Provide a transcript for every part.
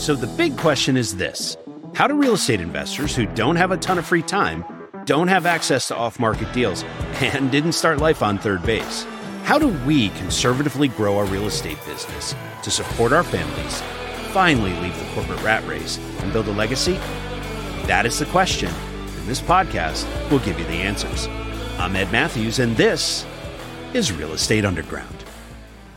So the big question is this How do real estate investors who don't have a ton of free time, don't have access to off market deals, and didn't start life on third base? How do we conservatively grow our real estate business to support our families, finally leave the corporate rat race, and build a legacy? That is the question, and this podcast will give you the answers. I'm Ed Matthews, and this is Real Estate Underground.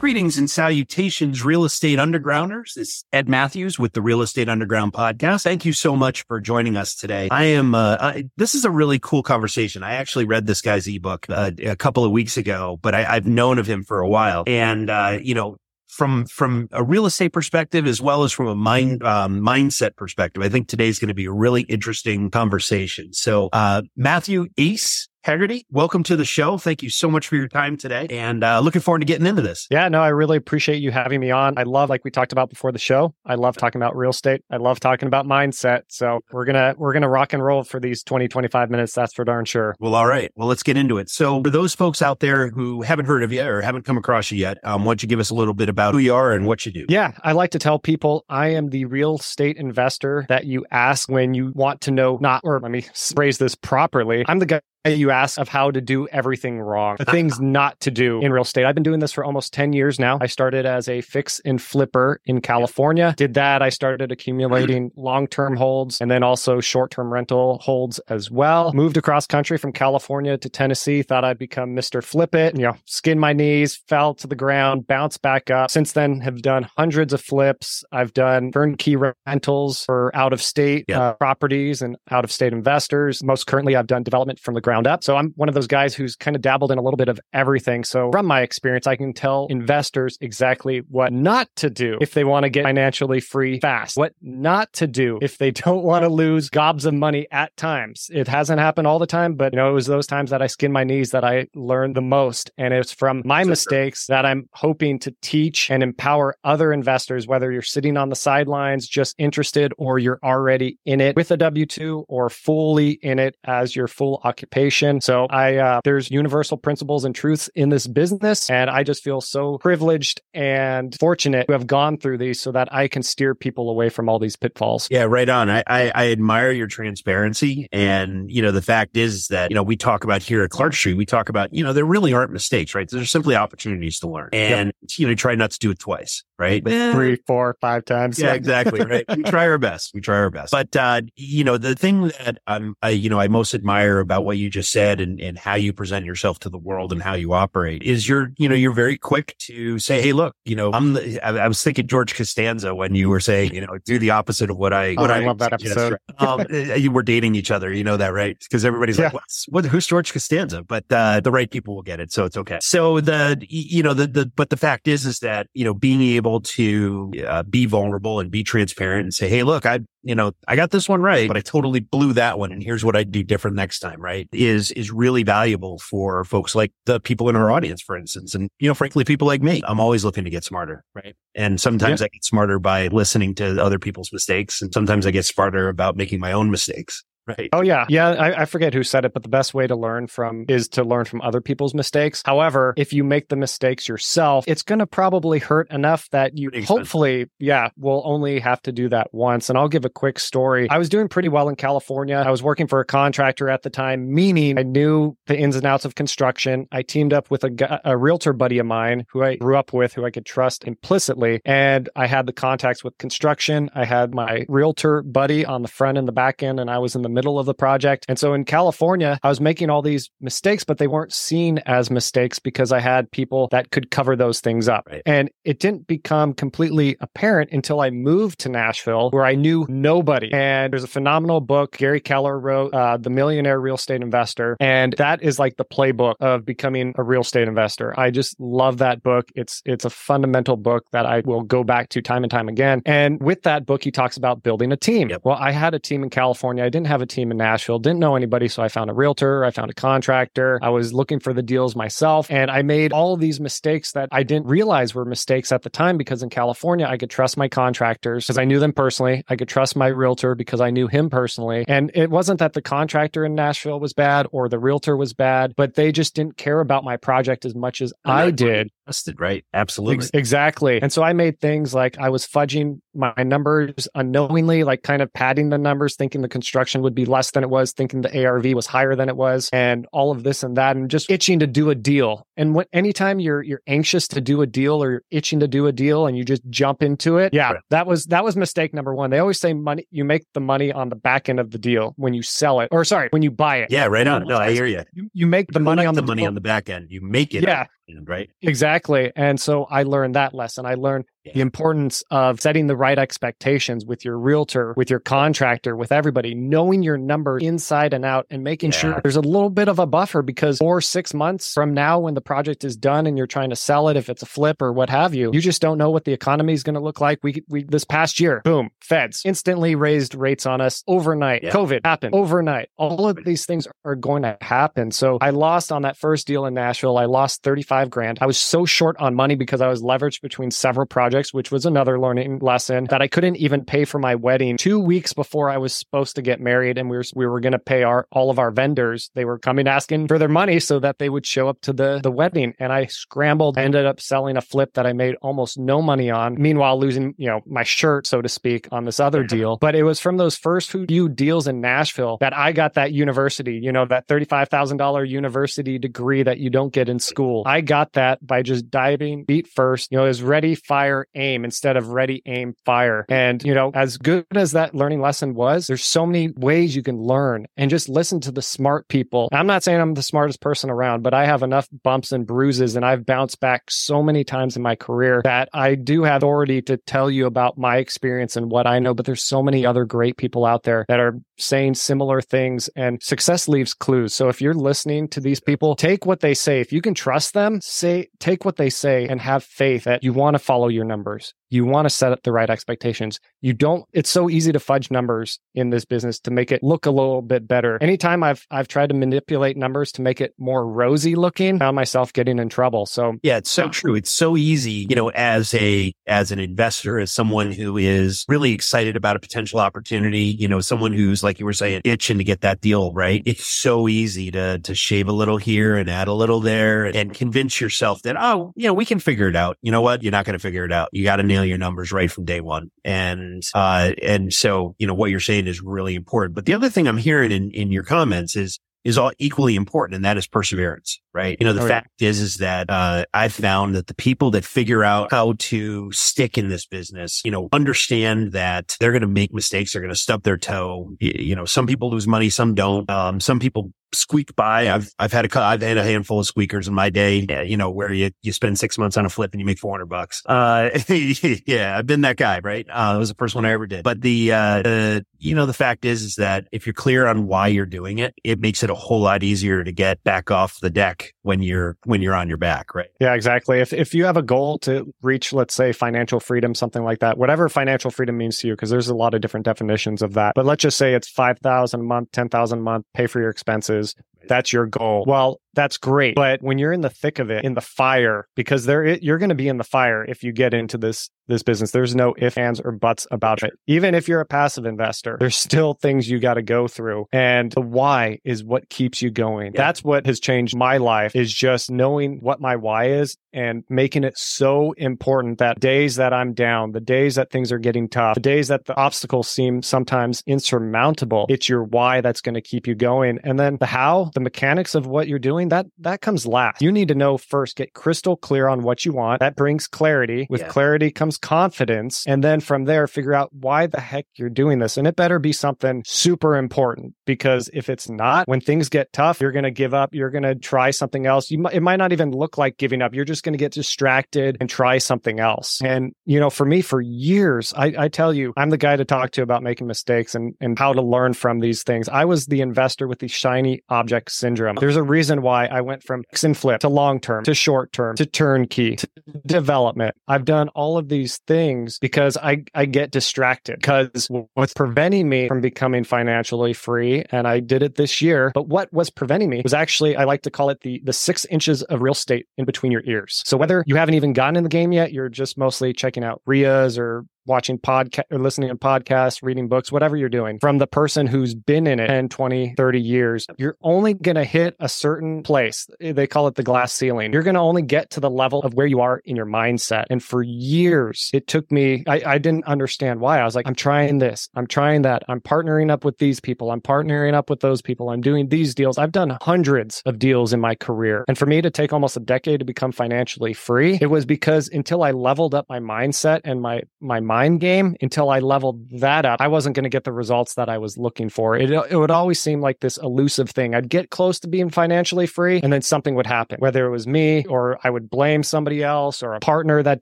Greetings and salutations, real estate undergrounders. This is Ed Matthews with the Real Estate Underground podcast. Thank you so much for joining us today. I am, uh, I, this is a really cool conversation. I actually read this guy's ebook uh, a couple of weeks ago, but I, have known of him for a while. And, uh, you know, from from a real estate perspective as well as from a mind um, mindset perspective, I think today's going to be a really interesting conversation. So, uh, Matthew Ace Haggerty, welcome to the show. Thank you so much for your time today and uh, looking forward to getting into this. Yeah, no, I really appreciate you having me on. I love, like we talked about before the show, I love talking about real estate. I love talking about mindset. So we're going to, we're going to rock and roll for these 20, 25 minutes. That's for darn sure. Well, all right. Well, let's get into it. So for those folks out there who haven't heard of you or haven't come across you yet, um, why don't you give us a little bit about who you are and what you do? Yeah, I like to tell people I am the real estate investor that you ask when you want to know not, or let me phrase this properly. I'm the guy you ask of how to do everything wrong, the things not to do in real estate. I've been doing this for almost 10 years now. I started as a fix and flipper in California. Did that. I started accumulating long term holds and then also short term rental holds as well. Moved across country from California to Tennessee. Thought I'd become Mr. Flip It, you know, skin my knees, fell to the ground, bounced back up. Since then, have done hundreds of flips. I've done turnkey rentals for out of state yeah. uh, properties and out of state investors. Most currently, I've done development from the ground ground up. So I'm one of those guys who's kind of dabbled in a little bit of everything. So from my experience, I can tell investors exactly what not to do if they want to get financially free fast, what not to do if they don't want to lose gobs of money at times. It hasn't happened all the time, but you know, it was those times that I skinned my knees that I learned the most. And it's from my mistakes that I'm hoping to teach and empower other investors, whether you're sitting on the sidelines, just interested, or you're already in it with a W 2 or fully in it as your full occupation so I uh, there's universal principles and truths in this business, and I just feel so privileged and fortunate to have gone through these so that I can steer people away from all these pitfalls. Yeah, right on. I, I, I admire your transparency, and you know the fact is that you know we talk about here at Clark Street, we talk about you know there really aren't mistakes, right? There's simply opportunities to learn, and yep. you know try not to do it twice, right? Three, four, five times. Yeah, exactly. Right. we try our best. We try our best. But uh, you know the thing that I'm, I, you know, I most admire about what you just said and, and how you present yourself to the world and how you operate is you're, you know, you're very quick to say, Hey, look, you know, I'm the, I, I was thinking George Costanza when you were saying, you know, do the opposite of what I, what oh, I, I love that episode. um, you were dating each other. You know that, right? Because everybody's yeah. like, What's, what, who's George Costanza? But, uh, the right people will get it. So it's okay. So the, you know, the, the, but the fact is, is that, you know, being able to uh, be vulnerable and be transparent and say, Hey, look, I, you know, I got this one right, but I totally blew that one. And here's what I'd do different next time, right? Is, is really valuable for folks like the people in our audience, for instance. And, you know, frankly, people like me, I'm always looking to get smarter, right? And sometimes yeah. I get smarter by listening to other people's mistakes. And sometimes I get smarter about making my own mistakes. Right. Oh yeah. Yeah. I, I, forget who said it, but the best way to learn from is to learn from other people's mistakes. However, if you make the mistakes yourself, it's going to probably hurt enough that you hopefully, yeah, will only have to do that once. And I'll give a quick story. I was doing pretty well in California. I was working for a contractor at the time, meaning I knew the ins and outs of construction. I teamed up with a, a realtor buddy of mine who I grew up with, who I could trust implicitly. And I had the contacts with construction. I had my realtor buddy on the front and the back end, and I was in the middle of the project. And so in California, I was making all these mistakes, but they weren't seen as mistakes because I had people that could cover those things up. Right. And it didn't become completely apparent until I moved to Nashville where I knew nobody. And there's a phenomenal book Gary Keller wrote, uh, The Millionaire Real Estate Investor. And that is like the playbook of becoming a real estate investor. I just love that book. It's, it's a fundamental book that I will go back to time and time again. And with that book, he talks about building a team. Yep. Well, I had a team in California. I didn't have a team in Nashville. Didn't know anybody, so I found a realtor, I found a contractor. I was looking for the deals myself, and I made all these mistakes that I didn't realize were mistakes at the time because in California, I could trust my contractors because I knew them personally. I could trust my realtor because I knew him personally. And it wasn't that the contractor in Nashville was bad or the realtor was bad, but they just didn't care about my project as much as I did. Tested, right? Absolutely. Ex- exactly. And so I made things like I was fudging my numbers unknowingly, like kind of padding the numbers, thinking the construction would be less than it was, thinking the ARV was higher than it was, and all of this and that, and just itching to do a deal. And what anytime you're you're anxious to do a deal or you're itching to do a deal and you just jump into it, yeah, right. that was that was mistake number one. They always say money you make the money on the back end of the deal when you sell it, or sorry, when you buy it. Yeah, right on. No, I hear you. You, you make the you money on the, the money on the back end. You make it. Yeah, right? Exactly. And so I learned that lesson. I learned. The importance of setting the right expectations with your realtor, with your contractor, with everybody, knowing your number inside and out and making yeah. sure there's a little bit of a buffer because four, six months from now, when the project is done and you're trying to sell it, if it's a flip or what have you, you just don't know what the economy is going to look like. We, we, this past year, boom, feds instantly raised rates on us overnight. Yeah. COVID happened overnight. All of these things are going to happen. So I lost on that first deal in Nashville. I lost 35 grand. I was so short on money because I was leveraged between several projects, which was another learning lesson that I couldn't even pay for my wedding two weeks before I was supposed to get married. And we were, we were going to pay our, all of our vendors. They were coming asking for their money so that they would show up to the, the wedding. And I scrambled. Ended up selling a flip that I made almost no money on. Meanwhile, losing, you know, my shirt, so to speak, on this other deal. But it was from those first few deals in Nashville that I got that university, you know, that $35,000 university degree that you don't get in school. I got that that by just diving beat first, you know, is ready, fire, aim instead of ready, aim, fire. And, you know, as good as that learning lesson was, there's so many ways you can learn and just listen to the smart people. I'm not saying I'm the smartest person around, but I have enough bumps and bruises and I've bounced back so many times in my career that I do have authority to tell you about my experience and what I know. But there's so many other great people out there that are saying similar things and success leaves clues. So if you're listening to these people, take what they say. If you can trust them, say, take what they say and have faith that you want to follow your numbers. You want to set up the right expectations. You don't, it's so easy to fudge numbers in this business to make it look a little bit better. Anytime I've, I've tried to manipulate numbers to make it more rosy looking, found myself getting in trouble. So yeah, it's so true. It's so easy, you know, as a, as an investor, as someone who is really excited about a potential opportunity, you know, someone who's like you were saying, itching to get that deal, right? It's so easy to, to shave a little here and add a little there and convince yourself that, oh, you know, we can figure it out. You know what? You're not going to figure it out. You got to nail your numbers right from day one. And, uh, and so, you know, what you're saying is really important. But the other thing I'm hearing in, in your comments is, is all equally important. And that is perseverance, right? You know, the fact is, is that, uh, I've found that the people that figure out how to stick in this business, you know, understand that they're going to make mistakes. They're going to stub their toe. You, know, some people lose money, some don't. Um, some people squeak by. I've I've had a I've had a handful of squeakers in my day. You know where you you spend six months on a flip and you make four hundred bucks. Uh, yeah, I've been that guy, right? Uh, it was the first one I ever did. But the uh, you know the fact is is that if you're clear on why you're doing it, it makes it a whole lot easier to get back off the deck when you're when you're on your back, right? Yeah, exactly. If if you have a goal to reach, let's say, financial freedom, something like that, whatever financial freedom means to you, because there's a lot of different definitions of that. But let's just say it's five thousand a month, ten thousand a month, pay for your expenses that's your goal. Well, that's great. But when you're in the thick of it, in the fire, because there you're going to be in the fire if you get into this this business. There's no ifs, ands, or buts about it. Even if you're a passive investor, there's still things you got to go through. And the why is what keeps you going. Yeah. That's what has changed my life is just knowing what my why is and making it so important that days that I'm down, the days that things are getting tough, the days that the obstacles seem sometimes insurmountable, it's your why that's going to keep you going. And then the how, the mechanics of what you're doing that that comes last. You need to know first, get crystal clear on what you want. That brings clarity. With yeah. clarity comes confidence. And then from there, figure out why the heck you're doing this. And it better be something super important because if it's not, when things get tough, you're going to give up. You're going to try something else. You it might not even look like giving up. You're just going to get distracted and try something else. And, you know, for me, for years, I, I tell you, I'm the guy to talk to about making mistakes and, and how to learn from these things. I was the investor with the shiny object syndrome. There's a reason why I went from fix and flip to long term to short term to turnkey to development. I've done all of these things because I, I get distracted because what's preventing me from becoming financially free, and I did it this year, but what was preventing me was actually, I like to call it the, the six inches of real estate in between your ears. So whether you haven't even gotten in the game yet, you're just mostly checking out REIAs or watching podcast or listening to podcasts, reading books, whatever you're doing, from the person who's been in it 10, 20, 30 years, you're only going to hit a certain place. They call it the glass ceiling. You're going to only get to the level of where you are in your mindset. And for years, it took me, I, I didn't understand why. I was like, I'm trying this, I'm trying that, I'm partnering up with these people, I'm partnering up with those people, I'm doing these deals. I've done hundreds of deals in my career. And for me to take almost a decade to become financially free, it was because until I leveled up my mindset and my, my mind game, until I leveled that up, I wasn't going to get the results that I was looking for. It, it would always seem like this elusive thing. I'd get close to being financially free and then something would happen, whether it was me or I would blame somebody else or a partner that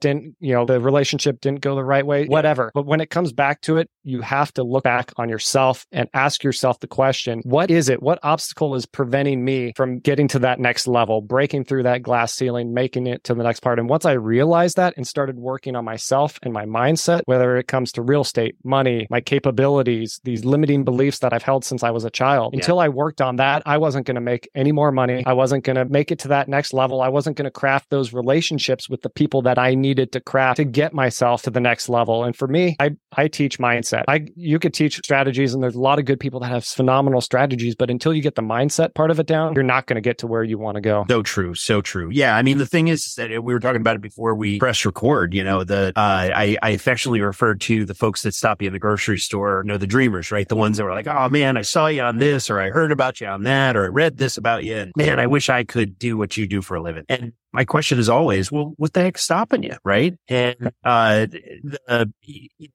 didn't, you know, the relationship didn't go the right way, whatever. But when it comes back to it, you have to look back on yourself and ask yourself the question, what is it? What obstacle is preventing me from getting to that next level, breaking through that glass ceiling, making it to the next part? And once I realized that and started working on myself and my mindset, whether it comes to real estate, money, my capabilities, these limiting beliefs that I've held since I was a child, yeah. until I worked on that, I wasn't going to make any more money. I wasn't going to make it to that next level. I wasn't going to craft those relationships with the people that I needed to craft to get myself to the next level. And for me, I, I teach mindset. I, you could teach strategies and there's a lot of good people that have phenomenal strategies, but until you get the mindset part of it down, you're not going to get to where you want to go. So true. So true. Yeah. I mean, the thing is that we were talking about it before we press record, you know, the, uh, I, I affectionately referred to the folks that stop you in the grocery store, you know, the dreamers, right? The ones that were like, Oh man, I saw you on this, or I heard about you on that, or I read this about you. And man, I wish I could do what you do for a living. And my question is always, well, what the heck's stopping you? Right. And, uh, the,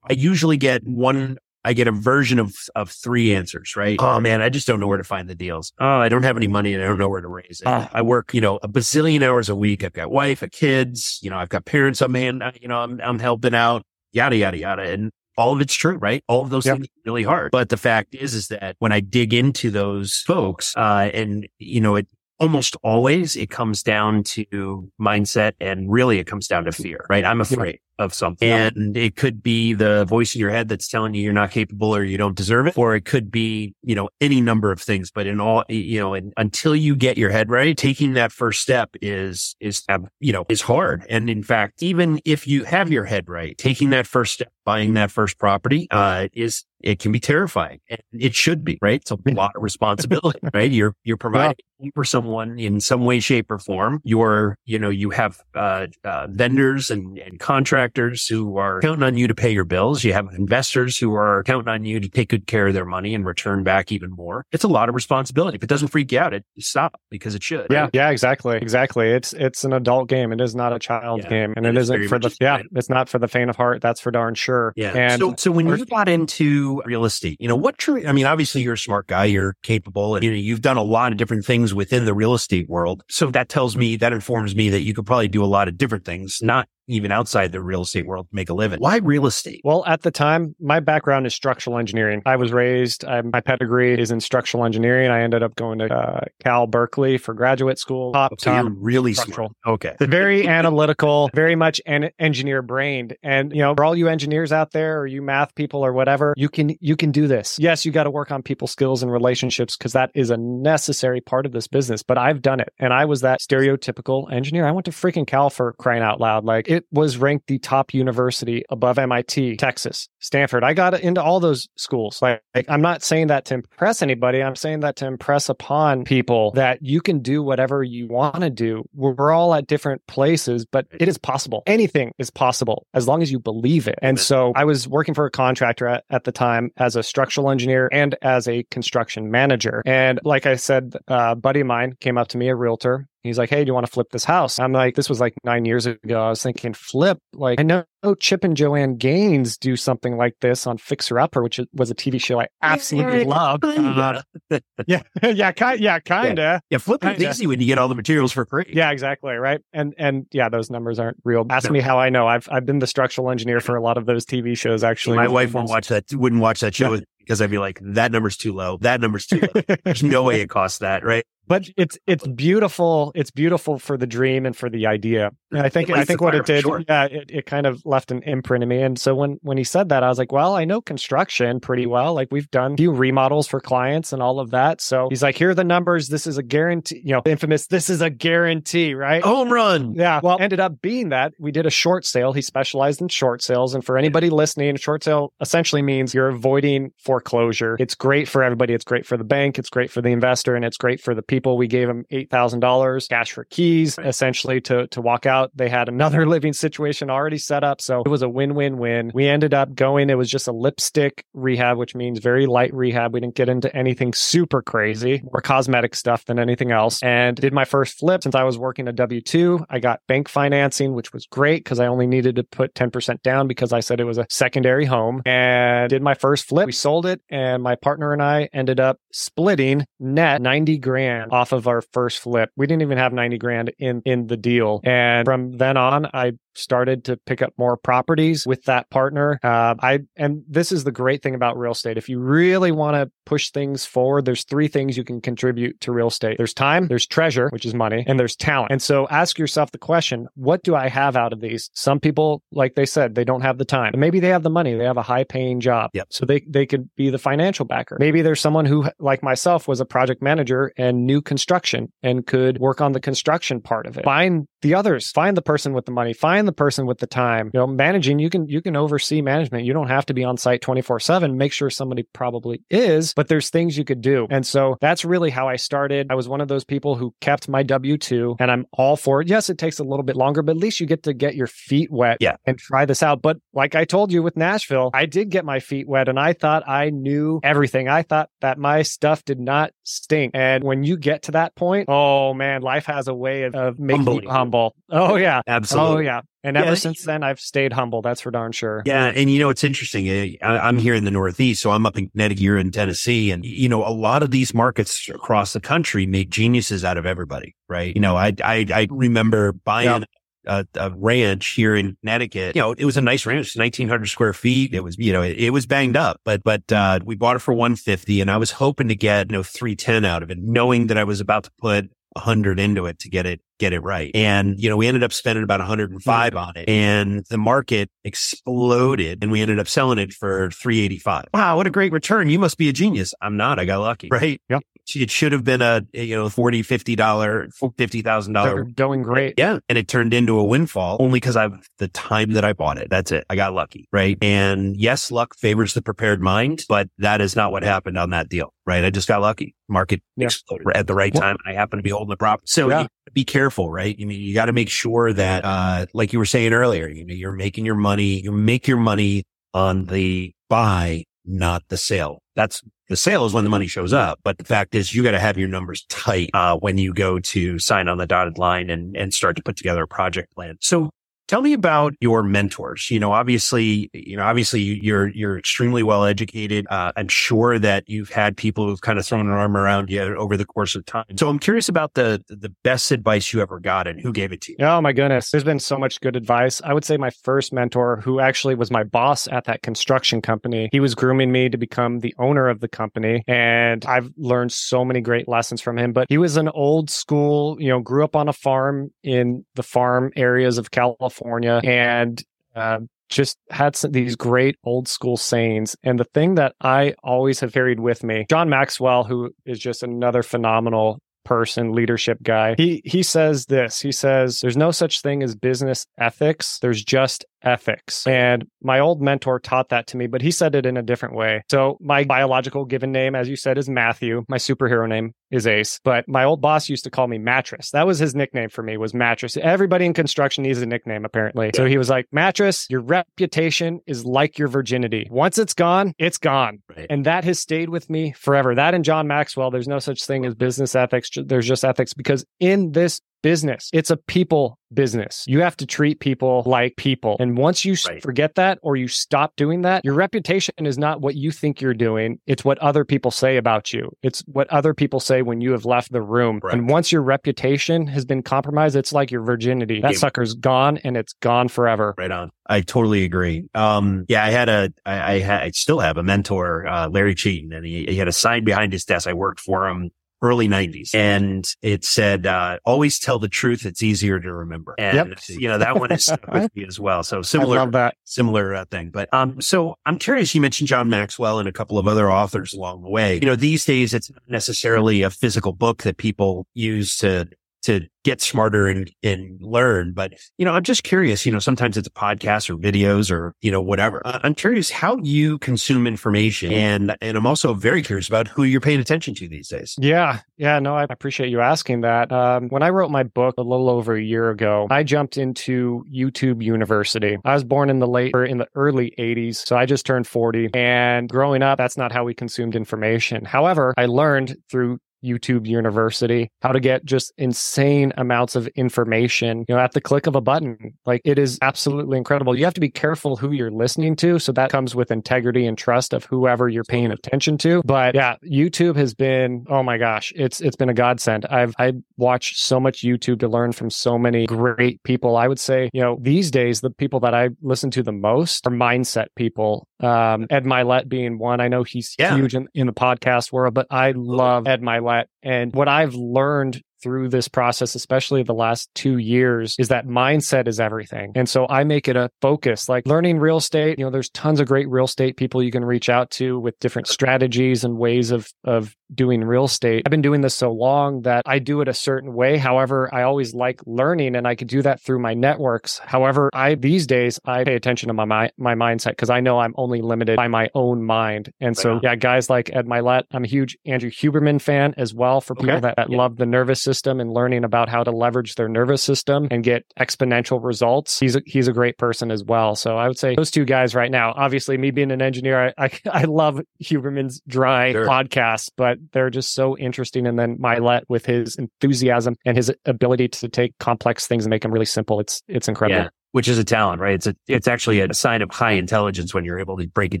I usually get one I get a version of of three answers, right? Oh man, I just don't know where to find the deals. Oh, I don't have any money and I don't know where to raise it. Uh, I work, you know, a bazillion hours a week. I've got wife, a kids, you know, I've got parents. I'm man, you know, I'm I'm helping out, yada yada yada, and all of it's true, right? All of those yep. things are really hard. But the fact is, is that when I dig into those folks, uh, and you know, it almost always it comes down to mindset and really it comes down to fear, right? I'm afraid of something. And it could be the voice in your head that's telling you you're not capable or you don't deserve it. Or it could be, you know, any number of things. But in all, you know, and until you get your head right, taking that first step is, is, you know, is hard. And in fact, even if you have your head right, taking that first step, buying that first property, uh, is, it can be terrifying and it should be, right? It's a lot of responsibility, right? You're, you're providing yeah. for someone in some way, shape or form. You're, you know, you have, uh, uh vendors and, and contractors contractors who are counting on you to pay your bills. You have investors who are counting on you to take good care of their money and return back even more. It's a lot of responsibility. If it doesn't freak you out, it stop because it should. Yeah. Right? Yeah, exactly. Exactly. It's, it's an adult game. It is not a child yeah. game and it, it isn't for the, yeah, it's not for the faint of heart. That's for darn sure. Yeah. And so, so when you got into real estate, you know, what true, I mean, obviously you're a smart guy, you're capable and you know, you've done a lot of different things within the real estate world. So that tells me, that informs me that you could probably do a lot of different things, not even outside the real estate world make a living. Why real estate? Well, at the time, my background is structural engineering. I was raised, I, my pedigree is in structural engineering. I ended up going to uh, Cal Berkeley for graduate school. Top, so top, you're really structural. Smart. Okay. very analytical, very much an engineer brained. And, you know, for all you engineers out there or you math people or whatever, you can, you can do this. Yes, you got to work on people skills and relationships because that is a necessary part of this business, but I've done it. And I was that stereotypical engineer. I went to freaking Cal for crying out loud. Like it, it was ranked the top university above MIT, Texas, Stanford. I got into all those schools. Like, like, I'm not saying that to impress anybody. I'm saying that to impress upon people that you can do whatever you want to do. We're, we're all at different places, but it is possible. Anything is possible as long as you believe it. And so I was working for a contractor at, at the time as a structural engineer and as a construction manager. And like I said, a buddy of mine came up to me, a realtor, He's like, Hey, do you want to flip this house? I'm like, This was like nine years ago. I was thinking, flip. Like, I know Chip and Joanna Gaines do something like this on Fixer Upper, which was a TV show I absolutely loved. Uh, yeah, yeah, kind, yeah, kinda. Yeah, yeah flipping easy when you get all the materials for free. Yeah, exactly. Right. And and yeah, those numbers aren't real. Ask no. me how I know. I've I've been the structural engineer for a lot of those TV shows. Actually, my wife won't watch that. Wouldn't watch that show. Yeah because I'd be like, that number's too low. That number's too low. There's no way it costs that, right? But it's it's beautiful. It's beautiful for the dream and for the idea. And I think I think what it did, sure. yeah, it, it kind of left an imprint in me. And so when when he said that, I was like, well, I know construction pretty well. Like we've done a few remodels for clients and all of that. So he's like, here are the numbers. This is a guarantee. You know, infamous. This is a guarantee, right? Home run. Yeah. Well, ended up being that we did a short sale. He specialized in short sales, and for anybody listening, a short sale essentially means you're avoiding foreclosure. It's great for everybody. It's great for the bank. It's great for the investor, and it's great for the people. We gave them eight thousand dollars cash for keys, essentially to to walk out. They had another living situation already set up, so it was a win win win. We ended up going. It was just a lipstick rehab, which means very light rehab. We didn't get into anything super crazy, more cosmetic stuff than anything else. And did my first flip since I was working a W two. I got bank financing, which was great because I only needed to put ten percent down because I said it was a secondary home. And did my first flip. We sold it, and my partner and I ended up splitting net 90 grand off of our first flip. We didn't even have 90 grand in in the deal. And from then on, I started to pick up more properties with that partner. Uh, I and this is the great thing about real estate. If you really want to push things forward, there's three things you can contribute to real estate. There's time, there's treasure, which is money, and there's talent. And so ask yourself the question, what do I have out of these? Some people, like they said, they don't have the time. Maybe they have the money. They have a high paying job. Yep. So they, they could be the financial backer. Maybe there's someone who, like myself, was a project manager and knew construction and could work on the construction part of it. Find the others, find the person with the money, find the person with the time. You know, managing, you can you can oversee management. You don't have to be on site 24/7. Make sure somebody probably is, but there's things you could do. And so that's really how I started. I was one of those people who kept my W2 and I'm all for it. Yes, it takes a little bit longer, but at least you get to get your feet wet yeah. and try this out. But like I told you with Nashville, I did get my feet wet and I thought I knew everything. I thought that my stuff did not stink. And when you get to that point, oh man, life has a way of, of making you humble. Oh yeah. Absolutely. Oh yeah. And ever yeah, since then, I've stayed humble. That's for darn sure. Yeah. And you know, it's interesting. Eh, I, am here in the Northeast, so I'm up in Connecticut, you're in Tennessee. And, you know, a lot of these markets across the country make geniuses out of everybody, right? You know, I, I, I remember buying yep. A, a, ranch here in Connecticut. You know, it was a nice ranch, 1900 square feet. It was, you know, it, it was banged up, but, but, uh, we bought it for 150 and I was hoping to get, you know, 310 out of it, knowing that I was about to put 100 into it to get it get it right. And, you know, we ended up spending about 105 mm-hmm. on it and the market exploded and we ended up selling it for 385. Wow. What a great return. You must be a genius. I'm not. I got lucky. Right. Yeah. It should have been a, you know, 40, 50 dollar, $50,000. Going great. Yeah. And it turned into a windfall only because I've the time that I bought it. That's it. I got lucky. Right. And yes, luck favors the prepared mind, but that is not what happened on that deal. Right. I just got lucky. Market yeah. exploded at the right time. I happened to be holding the prop. So yeah. Be careful, right? You mean, you got to make sure that, uh, like you were saying earlier, you know, you're making your money, you make your money on the buy, not the sale. That's the sale is when the money shows up. But the fact is you got to have your numbers tight, uh, when you go to sign on the dotted line and, and start to put together a project plan. So Tell me about your mentors. You know, obviously, you know, obviously you're, you're extremely well educated. Uh, I'm sure that you've had people who've kind of thrown an arm around you over the course of time. So I'm curious about the, the best advice you ever got and who gave it to you. Oh my goodness. There's been so much good advice. I would say my first mentor, who actually was my boss at that construction company, he was grooming me to become the owner of the company. And I've learned so many great lessons from him, but he was an old school, you know, grew up on a farm in the farm areas of California California and uh, just had some, these great old school sayings. And the thing that I always have carried with me, John Maxwell, who is just another phenomenal person, leadership guy. He he says this. He says there's no such thing as business ethics. There's just ethics. And my old mentor taught that to me, but he said it in a different way. So my biological given name, as you said, is Matthew. My superhero name is Ace, but my old boss used to call me Mattress. That was his nickname for me was Mattress. Everybody in construction needs a nickname apparently. So he was like, Mattress, your reputation is like your virginity. Once it's gone, it's gone. Right. And that has stayed with me forever. That and John Maxwell, there's no such thing as business ethics. There's just ethics because in this business. It's a people business. You have to treat people like people. And once you right. forget that or you stop doing that, your reputation is not what you think you're doing. It's what other people say about you. It's what other people say when you have left the room. Right. And once your reputation has been compromised, it's like your virginity. That sucker's gone and it's gone forever. Right on. I totally agree. Um, yeah, I had a, I, I, had, I still have a mentor, uh, Larry Cheaton, and he, he had a sign behind his desk. I worked for him early 90s and it said uh, always tell the truth it's easier to remember. And Yep. you know that one is stuck with me as well. So similar I love that. similar uh, thing. But um so i'm curious you mentioned john maxwell and a couple of other authors along the way. You know these days it's not necessarily a physical book that people use to to get smarter and, and learn. But, you know, I'm just curious, you know, sometimes it's a podcast or videos or, you know, whatever. Uh, I'm curious how you consume information. And, and I'm also very curious about who you're paying attention to these days. Yeah, yeah, no, I appreciate you asking that. Um, when I wrote my book a little over a year ago, I jumped into YouTube University. I was born in the late or in the early 80s, so I just turned 40. And growing up, that's not how we consumed information. However, I learned through YouTube University, how to get just insane amounts of information, you know, at the click of a button. Like it is absolutely incredible. You have to be careful who you're listening to. So that comes with integrity and trust of whoever you're paying attention to. But yeah, YouTube has been, oh my gosh, it's it's been a godsend. I've I watched so much YouTube to learn from so many great people. I would say, you know, these days the people that I listen to the most are mindset people. Um, Ed Mylett being one. I know he's Yeah. huge in, in the podcast world, but I love Ed Mylett. And what I've learned through this process, especially the last two years, is that mindset is everything. And so I make it a focus, like learning real estate. You know, there's tons of great real estate people you can reach out to with different strategies and ways of, of doing real estate. I've been doing this so long that I do it a certain way. However, I always like learning and I could do that through my networks. However, I, these days, I pay attention to my, my, my mindset because I know I'm only limited by my own mind. And so, Right yeah, guys like Ed Mylett, I'm a huge Andrew Huberman fan as well for people Okay. that, that Yeah. love the nervous system and learning about how to leverage their nervous system and get exponential results. He's a, he's a great person as well. So I would say those two guys right now. Obviously, me being an engineer, I I, I love Huberman's dry Sure. podcasts, but they're just so interesting. And then Mylett with his enthusiasm and his ability to take complex things and make them really simple. It's it's incredible. Yeah. Which is a talent, right? It's a, it's actually a sign of high intelligence when you're able to break it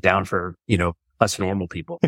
down for, you know, us normal people.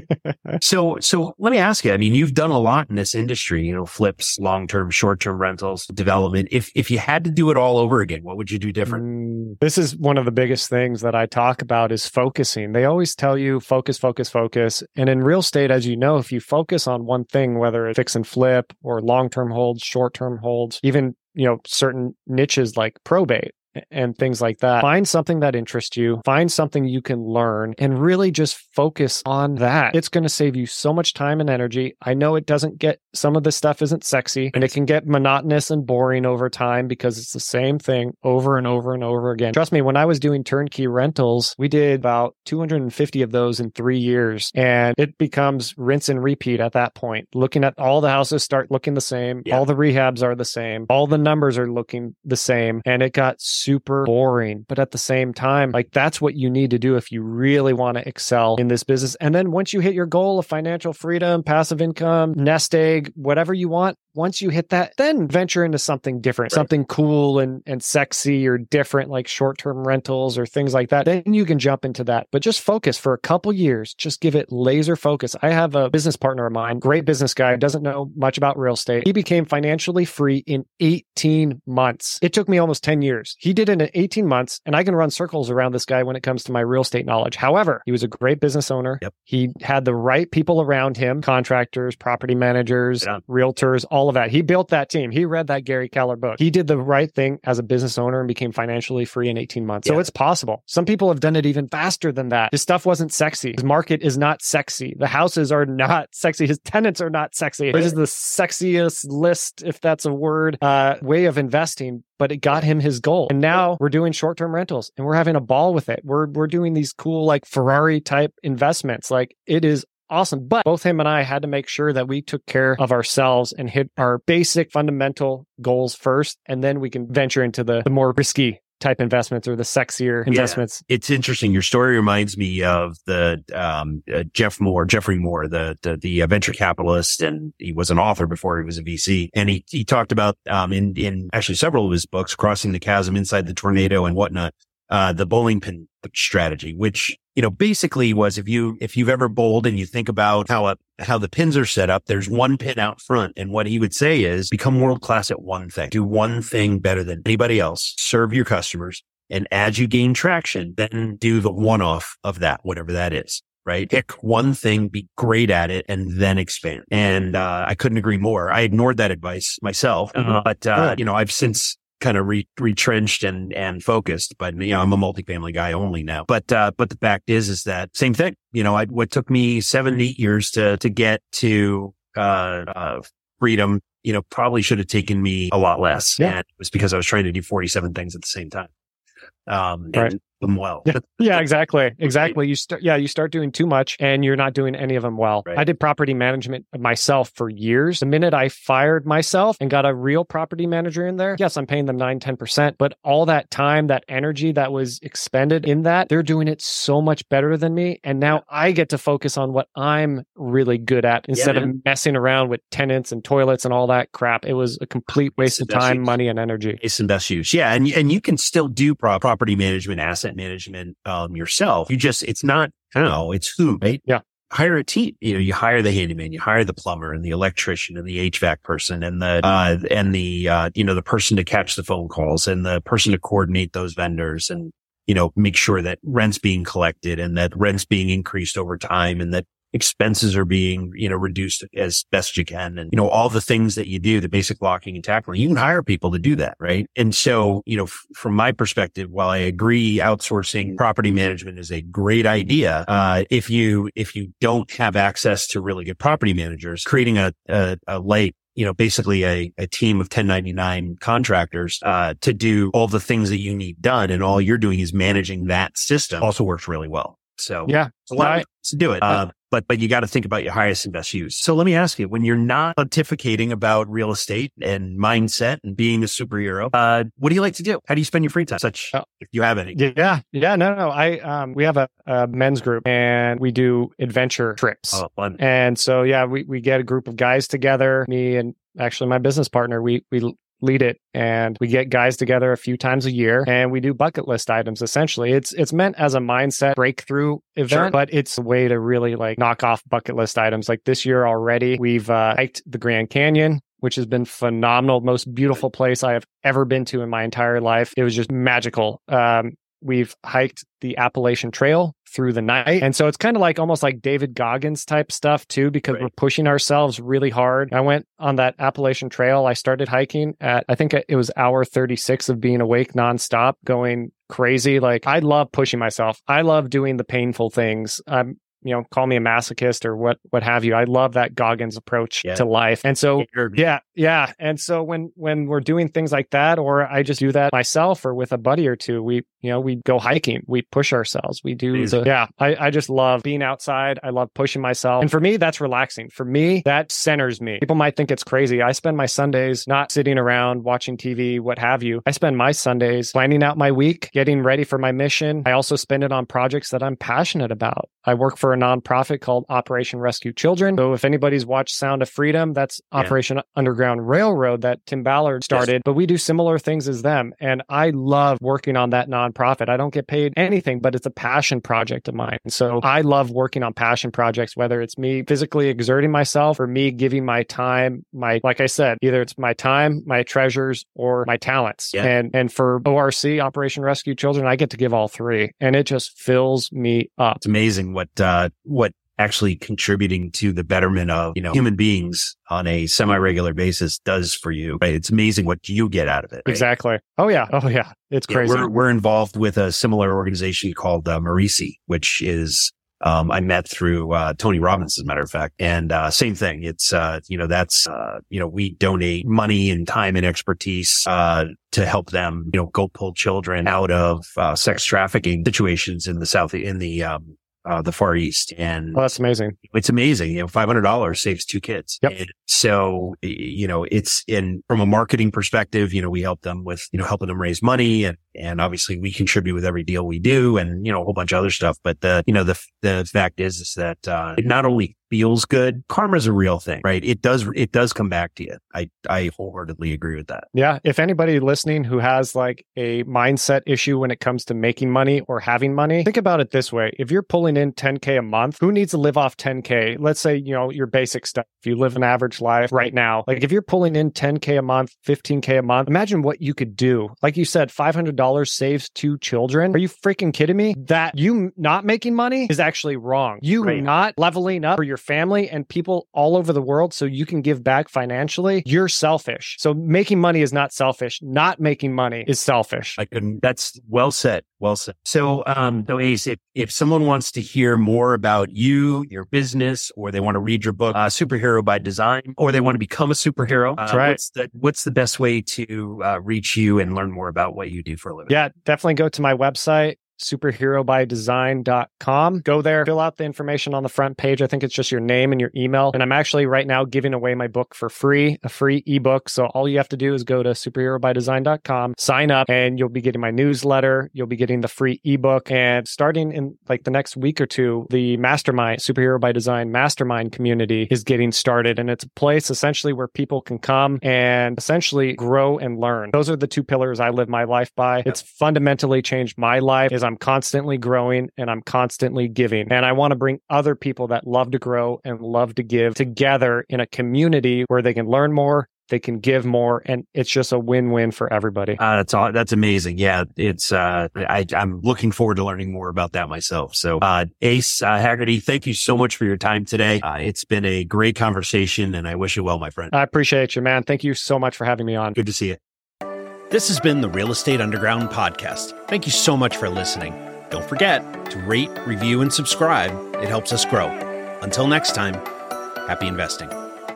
so, so let me ask you, I mean, you've done a lot in this industry, you know, flips, long-term, short-term rentals, development. If, if you had to do it all over again, what would you do different? Mm, This is one of the biggest things that I talk about is focusing. They always tell you focus, focus, focus. And in real estate, as you know, if you focus on one thing, whether it's fix and flip or long-term holds, short-term holds, even, you know, certain niches like probate, and things like that. Find something that interests you, find something you can learn, and really just focus on that. It's going to save you so much time and energy. I know it doesn't get, some of this stuff isn't sexy and it can get monotonous and boring over time because it's the same thing over and over and over again. Trust me, when I was doing turnkey rentals, we did about 250 of those in three years and it becomes rinse and repeat at that point. Looking at all the houses start looking the same, Yeah. all the rehabs are the same, all the numbers are looking the same, and it got super boring. But at the same time, like that's what you need to do if you really want to excel in this business. And then once you hit your goal of financial freedom, passive income, nest egg, whatever you want, once you hit that, then venture into something different, Right. something cool and, and sexy or different, like short term rentals or things like that. Then you can jump into that. But just focus for a couple years. Just give it laser focus. I have a business partner of mine, great business guy, doesn't know much about real estate. He became financially free in 18 months. It took me almost 10 years. He did it in 18 months, and I can run circles around this guy when it comes to my real estate knowledge. However, he was a great business owner. Yep. He had the right people around him contractors, property managers, realtors, all of that. He built that team. He read that Gary Keller book. He did the right thing as a business owner and became financially free in 18 months. So it's possible. Some people have done it even faster than that. His stuff wasn't sexy. His market is not sexy. The houses are not sexy. His tenants are not sexy. This is the sexiest list, if that's a word, uh, way of investing. But it got him his goal. And now we're doing short-term rentals and we're having a ball with it. We're we're doing these cool like Ferrari type investments. Like it is awesome. But both him and I had to make sure that we took care of ourselves and hit our basic fundamental goals first. And then we can venture into the, the more risky type investments or the sexier investments. It's interesting. Your story reminds me of the um, uh, Geoff Moore, Geoffrey Moore, the the, the uh, venture capitalist, and he was an author before he was a VC. And he he talked about um, in in actually several of his books, crossing the chasm inside the tornado and whatnot, uh, the bowling pin strategy, which you know basically was if you if you've ever bowled and you think about how a how the pins are set up, there's one pin out front, and what he would say is become world class at one thing, do one thing better than anybody else, serve your customers. And as you gain traction, then do the one off of that, whatever that is. right? Pick one thing, be great at it, and then expand. And uh, I couldn't agree more. I ignored that advice myself, uh, but uh, you know, I've since kind of re- retrenched and and focused. But you know, I'm a multifamily guy only now. But uh, but the fact is, is that same thing. You know, I, what took me seven eight years to to get to uh, uh, freedom. You know, probably should have taken me a lot less. Yeah. And it was because I was trying to do 47 things at the same time. Um, Right. them well. Yeah, yeah, exactly. Exactly. You start yeah, you start doing too much and you're not doing any of them well. Right. I did property management myself for years. The minute I fired myself and got a real property manager in there, yes, I'm paying them 9 10%, but all that time, that energy that was expended in that, they're doing it so much better than me and now I get to focus on what I'm really good at instead of messing around with tenants and toilets and all that crap. It was a complete waste of time, huge. money and energy. It's in best use. Yeah. And, and you can still do pro- property management, asset management, um, yourself. You just, it's not, I don't know, it's who, right? Yeah. Hire a team. You know, you hire the handyman, you hire the plumber and the electrician and the HVAC person and the, uh, and the, uh, you know, the person to catch the phone calls and the person to coordinate those vendors and, you know, make sure that rent's being collected and that rent's being increased over time and that expenses are being, you know, reduced as best you can. And, you know, all the things that you do, the basic blocking and tackling, you can hire people to do that. Right. And so, you know, f- from my perspective, while I agree outsourcing property management is a great idea, uh, if you, if you don't have access to really good property managers, creating a, a, a light you know, basically a, a team of 1099 contractors, uh, to do all the things that you need done. And all you're doing is managing that system also works really well. So Yeah. it's a lot I- of to do it. Uh, but, but you got to think about your highest and best use. So let me ask you, when you're not pontificating about real estate and mindset and being a superhero, uh, what do you like to do? How do you spend your free time? Such, Oh. if you have any. Yeah, yeah, no, no. I um, we have a, a men's group and we do adventure trips. Oh, fun. And so yeah, we we get a group of guys together. Me and actually my business partner, we we lead it and we get guys together a few times a year and we do bucket list items essentially. It's it's meant as a mindset breakthrough event Sure. but it's a way to really like knock off bucket list items. Like this year already we've uh, hiked the grand canyon which has been phenomenal most beautiful place i have ever been to in my entire life. It was just magical. Um, we've hiked the appalachian trail through the night. And so it's kind of like almost like david goggins type stuff too because Right. we're pushing ourselves really hard. I went on that appalachian trail. I started hiking at i think it was hour 36 of being awake nonstop going crazy. Like i love pushing myself. I love doing the painful things. I'm you know call me a masochist or what what have you i love that goggins approach Yeah. to life and so yeah, yeah. And so when when we're doing things like that, or I just do that myself or with a buddy or two, we you know we go hiking, we push ourselves, we do the yeah. I I just love being outside. I love pushing myself, and for me, that's relaxing. For me, that centers me. People might think it's crazy. I spend my Sundays not sitting around watching TV, what have you. I spend my Sundays planning out my week, getting ready for my mission. I also spend it on projects that I'm passionate about. I work for a nonprofit called Operation Rescue Children. So if anybody's watched Sound of Freedom, that's Yeah. Operation Underground Railroad that Tim Ballard started, but we do similar things as them. And I love working on that nonprofit. I don't get paid anything, but it's a passion project of mine. So I love working on passion projects, whether it's me physically exerting myself or me giving my time, my, like I said, either it's my time, my treasures, or my talents. Yeah. And, and for ORC, Operation Rescue Children, I get to give all three and it just fills me up. It's amazing what, uh, what actually contributing to the betterment of, you know, human beings on a semi-regular basis does for you, right? It's amazing what you get out of it. right? Exactly. Oh yeah. Oh yeah. It's Yeah, crazy. we're, we're involved with a similar organization called uh, Marisi, which is, um, I met through, uh, Tony Robbins, as a matter of fact. And, uh, same thing. It's, uh, you know, that's, uh, you know, we donate money and time and expertise, uh, to help them, you know, go pull children out of, uh, sex trafficking situations in the South, in the, um, uh, the Far East. And oh, that's amazing. it's amazing. You know, five hundred dollars saves two kids. Yep. And so you know, it's in from a marketing perspective. You know, we help them with you know helping them raise money, and and obviously we contribute with every deal we do, and you know a whole bunch of other stuff. But the you know the the fact is is that uh, it not only feels good, karma's a real thing, right? It does it does come back to you. I I wholeheartedly agree with that. Yeah. If anybody listening who has like a mindset issue when it comes to making money or having money, think about it this way. If you're pulling in 10K a month, who needs to live off 10K? Let's say, you know, your basic stuff. If you live an average life right now. Like if you're pulling in 10K a month, 15K a month, imagine what you could do. Like you said, $500 saves two children. Are you freaking kidding me? That you not making money is actually wrong. You Right. not leveling up for your family and people all over the world so you can give back financially, you're selfish. So making money is not selfish. Not making money is selfish. I couldn't. That's well said. Well said. So, um, so Ace, if, if someone wants to hear more about you, your business, or they want to read your book, uh, Superhero by Design, or they want to become a superhero, uh, right. what's the, what's the best way to uh, reach you and learn more about what you do for a living? Yeah, definitely go to my website, superherobydesign.com. Go there, fill out the information on the front page. I think it's just your name and your email. And I'm actually right now giving away my book for free, a free ebook. So all you have to do is go to superherobydesign.com, sign up, and you'll be getting my newsletter. You'll be getting the free ebook. And starting in like the next week or two, the mastermind, Superhero by Design mastermind community is getting started. And it's a place essentially where people can come and essentially grow and learn. Those are the two pillars I live my life by. It's fundamentally changed my life is I'm constantly growing and I'm constantly giving. And I want to bring other people that love to grow and love to give together in a community where they can learn more, they can give more, and it's just a win-win for everybody. Uh, that's all. That's amazing. Yeah, it's. Uh, I, I'm looking forward to learning more about that myself. So, uh, Ace uh, Haggerty, thank you so much for your time today. Uh, it's been a great conversation, and I wish you well, my friend. I appreciate you, man. Thank you so much for having me on. Good to see you. This has been the Real Estate Underground podcast. Thank you so much for listening. Don't forget to rate, review, and subscribe. It helps us grow. Until next time, happy investing.